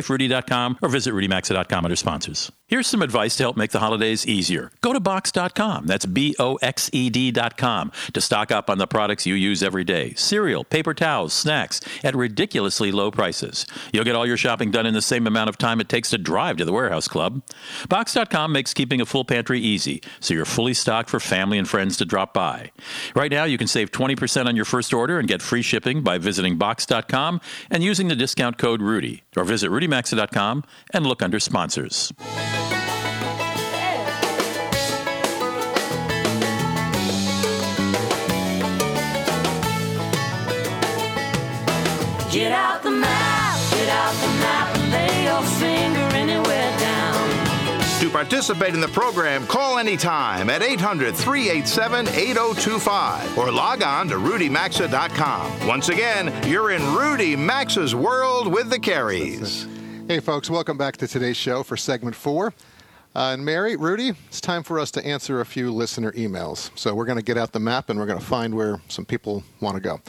[SPEAKER 3] SimpliSafeRudy.com or visit RudyMaxa.com under sponsors. Here's some advice to help make the holidays easier. Go to Boxed.com. That's B O X E D.com to stock up on the products you use every day cereal, paper towels, snacks at ridiculously low prices. You'll get all your shopping done in the same amount of time it takes to drive to the warehouse club. Boxed.com makes keeping a full pantry easy, so you're fully stocked for family and friends to drop by. Right now, you can save 20% on your first order and get free shipping by visiting Boxed.com and using the discount code Rudy, or visit RudyMaxa.com and look under sponsors.
[SPEAKER 1] Participate in the program, call anytime at 800 387 8025 or log on to rudymaxa.com. Once again, you're in Rudy Maxa's world with the Careys.
[SPEAKER 2] Hey, folks, welcome back to today's show for segment four. Uh, and Mary, Rudy, it's time for us to answer a few listener emails. So we're going to get out the map and we're going to find where some people want to go.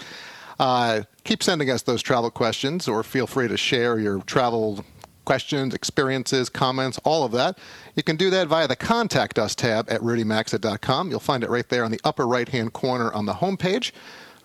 [SPEAKER 2] Uh, keep sending us those travel questions, or feel free to share your travel questions, experiences, comments, all of that. You can do that via the Contact Us tab at rudymaxa.com. You'll find it right there on the upper right hand corner on the homepage.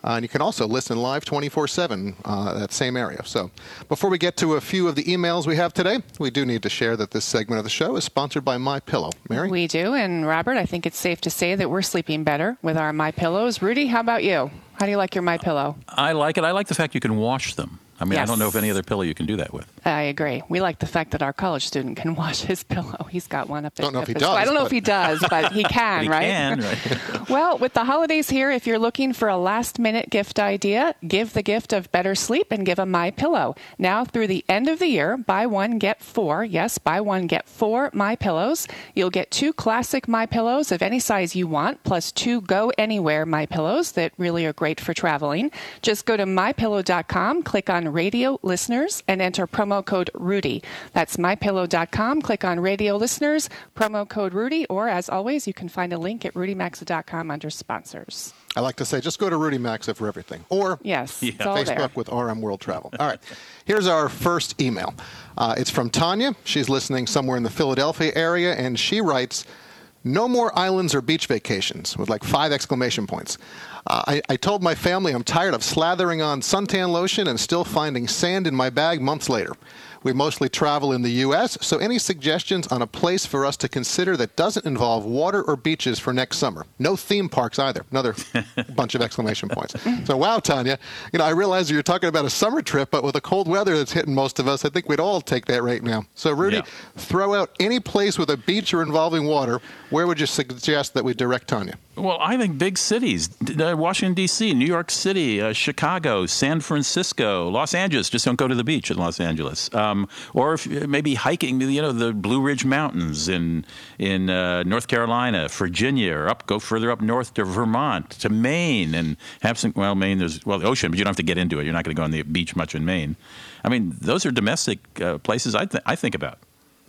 [SPEAKER 2] Uh, and you can also listen live 24 uh, 7 that same area. So, before we get to a few of the emails we have today, we do need to share that this segment of the show is sponsored by My Pillow. Mary,
[SPEAKER 4] We do, and Robert, I think it's safe to say that we're sleeping better with our My Pillows. Rudy, how about you? How do you like your My Pillow?
[SPEAKER 3] I like it. I like the fact you can wash them. I mean, I don't know
[SPEAKER 4] Yes.
[SPEAKER 3] of any other pillow you can do that with.
[SPEAKER 4] I agree. We like the fact that our college student can wash his pillow. He's got one up there.
[SPEAKER 2] Don't know if he does.
[SPEAKER 4] I don't know if he does, but he can,
[SPEAKER 3] But he
[SPEAKER 4] right?
[SPEAKER 3] can, right?
[SPEAKER 4] Well, with the holidays here, if you're looking for a last minute gift idea, give the gift of better sleep and give a My Pillow. Now through the end of the year, buy one get four. Yes, buy one get four My Pillows. You'll get two classic My Pillows of any size you want, plus two Go Anywhere My Pillows that really are great for traveling. Just go to mypillow.com, click on Radio Listeners, and enter promo code Rudy. That's mypillow.com. Click on Radio Listeners, promo code Rudy, or as always, you can find a link at rudymaxa.com under sponsors.
[SPEAKER 2] I like to say, just go to Rudy Maxa for everything. Or
[SPEAKER 4] Yes, it's
[SPEAKER 3] Yeah.
[SPEAKER 4] all
[SPEAKER 2] Facebook
[SPEAKER 4] there.
[SPEAKER 2] with RM World Travel. All right. Here's our first email. Uh, it's from Tanya. She's listening somewhere in the Philadelphia area, and she writes, No more islands or beach vacations, with like five exclamation points. I, I told my family I'm tired of slathering on suntan lotion and still finding sand in my bag months later. We mostly travel in the U.S., so any suggestions on a place for us to consider that doesn't involve water or beaches for next summer? No theme parks either. Another bunch of exclamation points. So, wow, Tanya, you know, I realize you're talking about a summer trip, but with the cold weather that's hitting most of us, I think we'd all take that right now. So, Rudy,
[SPEAKER 3] Yeah.
[SPEAKER 2] throw out any place with a beach or involving water. Where would you suggest that we direct Tanya?
[SPEAKER 3] Well, I think big cities: uh, Washington D.C., New York City, uh, Chicago, San Francisco, Los Angeles. Just don't go to the beach in Los Angeles. Um, or if, maybe hiking, you know, the Blue Ridge Mountains in in uh, North Carolina, Virginia, or up go further up north to Vermont, to Maine, and have some. Well, Maine, there's well the ocean, but you don't have to get into it. You're not going to go on the beach much in Maine. I mean, those are domestic uh, places I, th- I think about.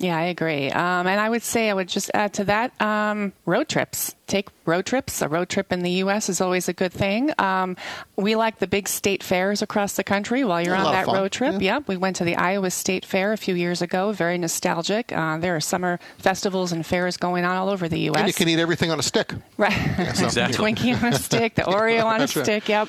[SPEAKER 4] Yeah, I agree. Um, and I would say I would just add to that um, road trips. Take road trips. A road trip in the U.S. is always a good thing. Um, we like the big state fairs across the country while you're on that road trip.
[SPEAKER 2] Yeah.
[SPEAKER 4] Yep, we went to the Iowa State Fair a few years ago. Very nostalgic. Uh, there are summer festivals and fairs going on all over the U.S.
[SPEAKER 2] And you can eat everything on a stick.
[SPEAKER 4] Right.
[SPEAKER 2] so-
[SPEAKER 3] Exactly.
[SPEAKER 4] Twinkie on a stick, the Oreo on a
[SPEAKER 2] That's right.
[SPEAKER 4] stick, yep.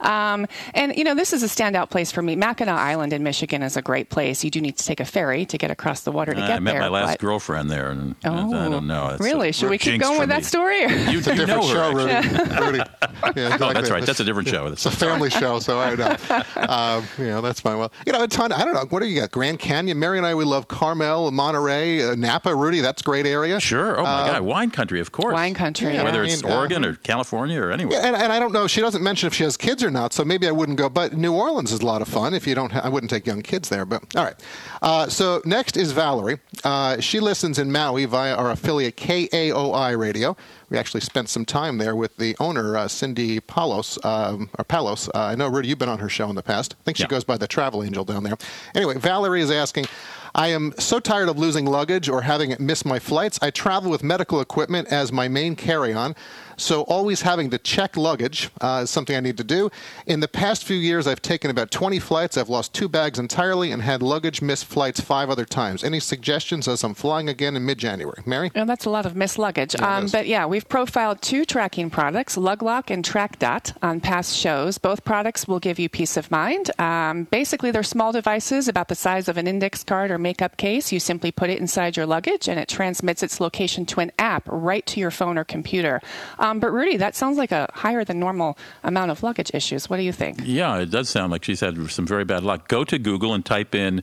[SPEAKER 4] Um, and, you know, this is a standout place for me. Mackinac Island in Michigan is a great place. You do need to take a ferry to get across the water to
[SPEAKER 3] Uh,
[SPEAKER 4] get
[SPEAKER 3] I met
[SPEAKER 4] there.
[SPEAKER 3] my last
[SPEAKER 4] but-
[SPEAKER 3] girlfriend there, and uh,
[SPEAKER 4] Oh,
[SPEAKER 3] I don't know. It's a
[SPEAKER 4] really? Should we keep going with
[SPEAKER 3] me.
[SPEAKER 4] that story? or-
[SPEAKER 3] You,
[SPEAKER 2] It's a different
[SPEAKER 3] know her,
[SPEAKER 2] show,
[SPEAKER 3] actually.
[SPEAKER 2] Rudy. Rudy. Yeah,
[SPEAKER 3] Oh,
[SPEAKER 2] exactly.
[SPEAKER 3] that's right. That's a different show.
[SPEAKER 2] It's a family show, so I don't know. Um, you know, that's fine. Well, you know, a ton. I don't know. What do you got? Grand Canyon. Mary and I, we love Carmel, Monterey, uh, Napa. Rudy, that's a great area.
[SPEAKER 3] Sure. Oh my
[SPEAKER 2] Uh,
[SPEAKER 3] God, wine country, of course.
[SPEAKER 4] Wine country,
[SPEAKER 2] Yeah,
[SPEAKER 3] Whether
[SPEAKER 2] I
[SPEAKER 3] it's
[SPEAKER 2] mean, uh,
[SPEAKER 3] Oregon or California or anywhere.
[SPEAKER 2] Yeah, and, and I don't know. She doesn't mention if she has kids or not, so maybe I wouldn't go. But New Orleans is a lot of fun. If you don't, ha- I wouldn't take young kids there. But all right. Uh, so next is Valerie. Uh, she listens in Maui via our affiliate KAOI Radio. We actually spent some time there with the owner, uh, Cindy Palos. Um, or Palos. Uh, I know, Rudy, you've been on her show in the past. I think she
[SPEAKER 3] Yeah.
[SPEAKER 2] goes by the Travel Angel down there. Anyway, Valerie is asking. I am so tired of losing luggage or having it miss my flights. I travel with medical equipment as my main carry on, so always having to check luggage uh, is something I need to do. In the past few years, I've taken about 20 flights. I've lost two bags entirely and had luggage miss flights five other times. Any suggestions as I'm flying again in mid January? Mary?
[SPEAKER 4] Oh, that's a lot of missed luggage.
[SPEAKER 2] Yeah,
[SPEAKER 4] um, but yeah, we've profiled two tracking products, LugLoc and Trakdot, on past shows. Both products will give you peace of mind. Um, basically, they're small devices about the size of an index card or makeup case. You simply put it inside your luggage, and it transmits its location to an app right to your phone or computer. Um, but Rudy, that sounds like a higher than normal amount of luggage issues. What do you think?
[SPEAKER 3] Yeah, it does sound like she's had some very bad luck. Go to Google and type in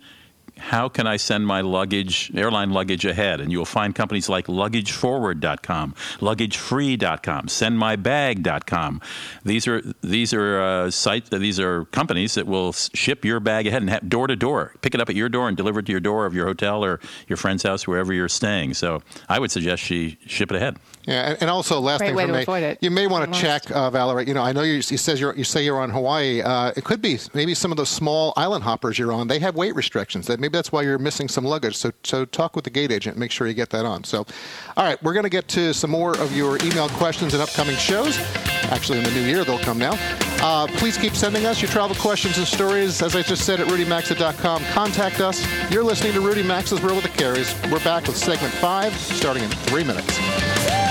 [SPEAKER 3] how can I send my luggage, airline luggage ahead? And you'll find companies like luggageforward.com, luggagefree.com, sendmybag.com. These are these are uh, sites these are companies that will ship your bag ahead and have door to door. Pick it up at your door and deliver it to your door of your hotel or your friend's house wherever you're staying. So, I would suggest she ship it ahead.
[SPEAKER 2] Yeah, and, and also last
[SPEAKER 4] Great
[SPEAKER 2] thing
[SPEAKER 4] way
[SPEAKER 2] for
[SPEAKER 4] to
[SPEAKER 2] me,
[SPEAKER 4] avoid it.
[SPEAKER 2] you may want to check, uh, Valerie. You know, I know you, you says you're, you say you're on Hawaii. Uh, it could be maybe some of those small island hoppers you're on. They have weight restrictions. That maybe that's why you're missing some luggage. So, so talk with the gate agent. Make sure you get that on. So, all right, we're going to get to some more of your email questions in upcoming shows. Actually, in the new year they'll come now. Uh, please keep sending us your travel questions and stories. As I just said at rudymaxa.com, contact us. You're listening to Rudy Maxa's World with the Careys. We're back with segment five, starting in three minutes.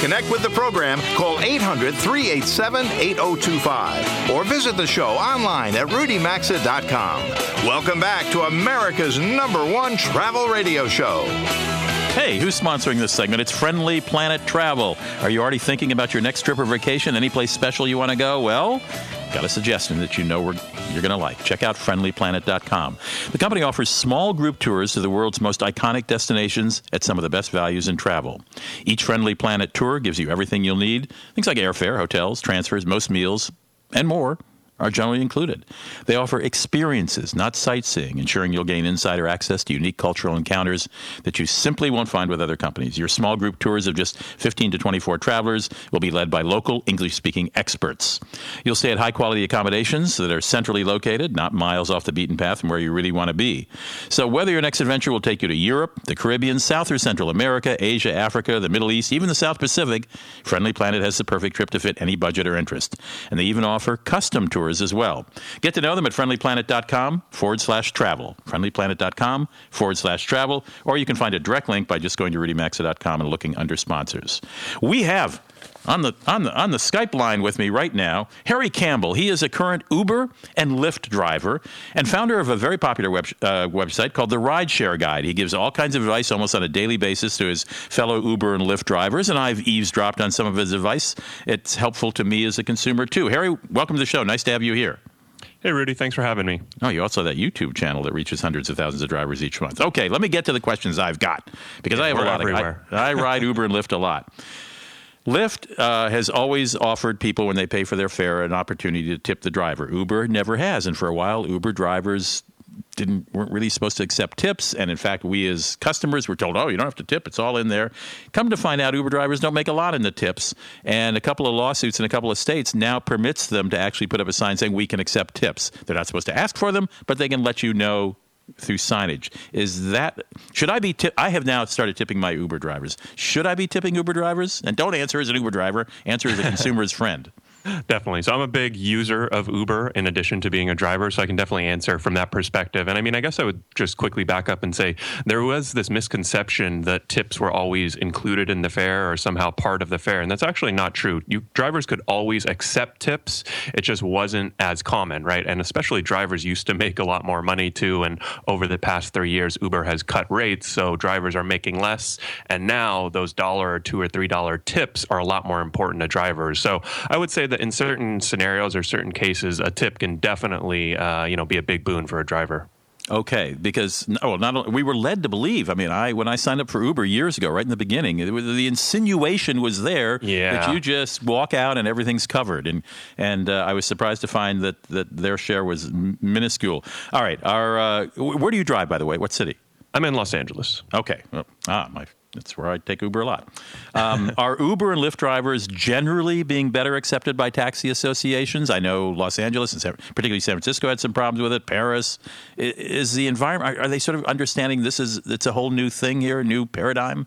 [SPEAKER 1] Connect with the program, call 800 387 8025 or visit the show online at rudymaxa.com. Welcome back to America's number one travel radio show.
[SPEAKER 3] Hey, who's sponsoring this segment? It's Friendly Planet Travel. Are you already thinking about your next trip or vacation? Any place special you want to go? Well, got a suggestion that you know we're, you're going to like. Check out friendlyplanet.com. The company offers small group tours to the world's most iconic destinations at some of the best values in travel. Each Friendly Planet tour gives you everything you'll need things like airfare, hotels, transfers, most meals, and more are generally included. They offer experiences, not sightseeing, ensuring you'll gain insider access to unique cultural encounters that you simply won't find with other companies. Your small group tours of just 15 to 24 travelers will be led by local English speaking experts. You'll stay at high quality accommodations that are centrally located, not miles off the beaten path from where you really want to be. So, whether your next adventure will take you to Europe, the Caribbean, South or Central America, Asia, Africa, the Middle East, even the South Pacific, Friendly Planet has the perfect trip to fit any budget or interest. And they even offer custom tours as well. Get to know them at friendlyplanet.com forward slash travel. Friendlyplanet.com forward slash travel. Or you can find a direct link by just going to rudymaxa.com and looking under sponsors. We have on the on the on the Skype line with me right now, Harry Campbell. He is a current Uber and Lyft driver and founder of a very popular web, uh, website called the Rideshare Guy. He gives all kinds of advice almost on a daily basis to his fellow Uber and Lyft drivers, and I've eavesdropped on some of his advice. It's helpful to me as a consumer too. Harry, welcome to the show. Nice to have you here.
[SPEAKER 9] Hey, Rudy, thanks for having me.
[SPEAKER 3] Oh, you also have that YouTube channel that reaches hundreds of thousands of drivers each month. Okay, let me get to the questions I've got because I have a lot
[SPEAKER 9] everywhere.
[SPEAKER 3] of. I, I ride Uber and Lyft a lot. Lyft uh, has always offered people when they pay for their fare an opportunity to tip the driver. Uber never has, and for a while, Uber drivers didn't weren't really supposed to accept tips. And in fact, we as customers were told, "Oh, you don't have to tip; it's all in there." Come to find out, Uber drivers don't make a lot in the tips, and a couple of lawsuits in a couple of states now permits them to actually put up a sign saying we can accept tips. They're not supposed to ask for them, but they can let you know through signage. Is that should I be? Tip, I have now started tipping my Uber drivers. Should I be tipping Uber drivers? And don't answer as an Uber driver. Answer as a consumer's friend.
[SPEAKER 9] Definitely. So I'm a big user of Uber in addition to being a driver, so I can definitely answer from that perspective. And I mean, I guess I would just quickly back up and say there was this misconception that tips were always included in the fare or somehow part of the fare, and that's actually not true. You drivers could always accept tips. It just wasn't as common, right? And especially drivers used to make a lot more money too, and over the past 3 years Uber has cut rates, so drivers are making less, and now those dollar or 2 or 3 dollar tips are a lot more important to drivers. So I would say that in certain scenarios or certain cases, a tip can definitely, uh, you know, be a big boon for a driver.
[SPEAKER 3] Okay, because oh, not only, we were led to believe. I mean, I when I signed up for Uber years ago, right in the beginning, it was, the insinuation was there
[SPEAKER 9] Yeah.
[SPEAKER 3] that you just walk out and everything's covered, and and uh, I was surprised to find that that their share was m- minuscule. All right, our uh, where do you drive, by the way? What city?
[SPEAKER 9] I'm in Los Angeles.
[SPEAKER 3] Okay, well, ah, my. That's where I take Uber a lot. Um, are Uber and Lyft drivers generally being better accepted by taxi associations? I know Los Angeles and San, particularly San Francisco had some problems with it. Paris is the environment. Are, are they sort of understanding this is it's a whole new thing here, a new paradigm?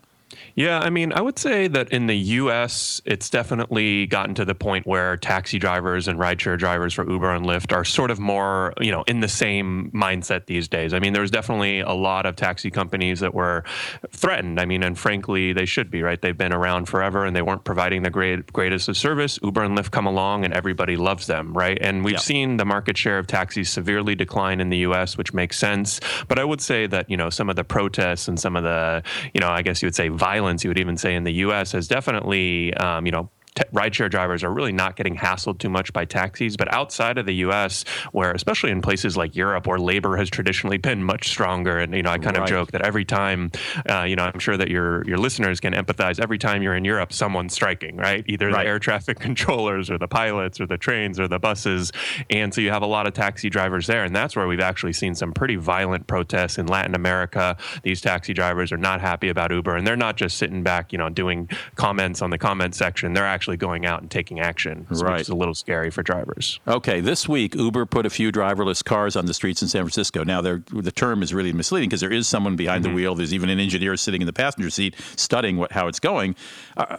[SPEAKER 9] Yeah, I mean, I would say that in the US, it's definitely gotten to the point where taxi drivers and rideshare drivers for Uber and Lyft are sort of more, you know, in the same mindset these days. I mean, there's definitely a lot of taxi companies that were threatened. I mean, and frankly, they should be, right? They've been around forever and they weren't providing the great, greatest of service. Uber and Lyft come along and everybody loves them, right? And we've
[SPEAKER 3] Yeah.
[SPEAKER 9] seen the market share of taxis severely decline in the US, which makes sense. But I would say that, you know, some of the protests and some of the, you know, I guess you would say violence, you would even say in the US has definitely, um, you know, t- rideshare drivers are really not getting hassled too much by taxis. But outside of the U.S., where especially in places like Europe, where labor has traditionally been much stronger, and you know, I kind
[SPEAKER 3] Right.
[SPEAKER 9] of joke that every time, uh, you know, I'm sure that your your listeners can empathize. Every time you're in Europe, someone's striking, right? Either
[SPEAKER 3] Right.
[SPEAKER 9] the air traffic controllers, or the pilots, or the trains, or the buses, and so you have a lot of taxi drivers there, and that's where we've actually seen some pretty violent protests in Latin America. These taxi drivers are not happy about Uber, and they're not just sitting back, you know, doing comments on the comment section. They're actually going out and taking action,
[SPEAKER 3] Right.
[SPEAKER 9] which is a little scary for drivers.
[SPEAKER 3] Okay, this week Uber put a few driverless cars on the streets in San Francisco. Now, the term is really misleading because there is someone behind the wheel. There's even an engineer sitting in the passenger seat studying what, how it's going. Uh,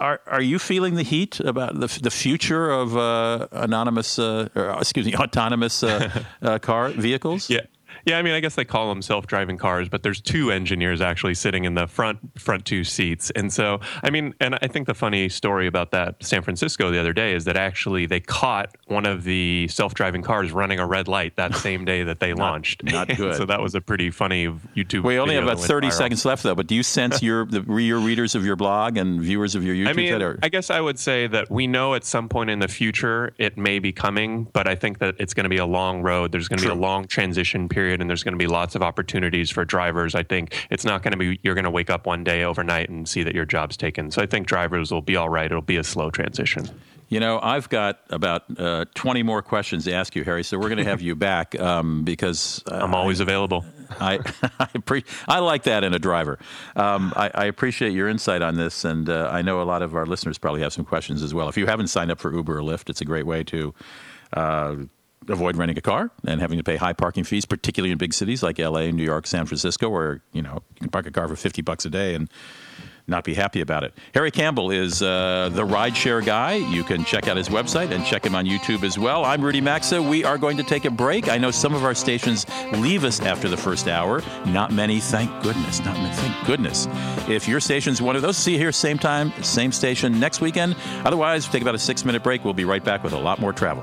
[SPEAKER 3] are, are you feeling the heat about the, the future of uh, anonymous, uh, or, excuse me, autonomous uh, uh, car vehicles?
[SPEAKER 9] Yeah. Yeah, I mean, I guess they call them self-driving cars, but there's two engineers actually sitting in the front front two seats. And so, I mean, and I think the funny story about that San Francisco the other day is that actually they caught one of the self-driving cars running a red light that same day that they launched.
[SPEAKER 3] not good.
[SPEAKER 9] so that was a pretty funny YouTube. Video.
[SPEAKER 3] We only have about 30
[SPEAKER 9] viral.
[SPEAKER 3] seconds left, though. But do you sense your the your readers of your blog and viewers of your YouTube
[SPEAKER 9] I mean,
[SPEAKER 3] are
[SPEAKER 9] I guess I would say that we know at some point in the future it may be coming, but I think that it's going to be a long road. There's going to be a long transition period, and there's going to be lots of opportunities for drivers. I think it's not going to be you're going to wake up one day overnight and see that your job's taken. So I think drivers will be all right. It'll be a slow transition.
[SPEAKER 3] You know, I've got about uh, 20 more questions to ask you, Harry. So we're going to have you back um, because uh,
[SPEAKER 9] I'm always available.
[SPEAKER 3] I I, appre- I like that in a driver. Um, I, I appreciate your insight on this, and uh, I know a lot of our listeners probably have some questions as well. If you haven't signed up for Uber or Lyft, it's a great way to. Avoid renting a car and having to pay high parking fees, particularly in big cities like L.A., New York, San Francisco, where you know you can park a car for fifty bucks a day and not be happy about it. Harry Campbell is uh, the rideshare guy. You can check out his website and check him on YouTube as well. I'm Rudy Maxa. We are going to take a break. I know some of our stations leave us after the first hour. Not many, thank goodness. Not many, thank goodness. If your station's one of those, see you here same time, same station next weekend. Otherwise, take about a six minute break. We'll be right back with a lot more travel.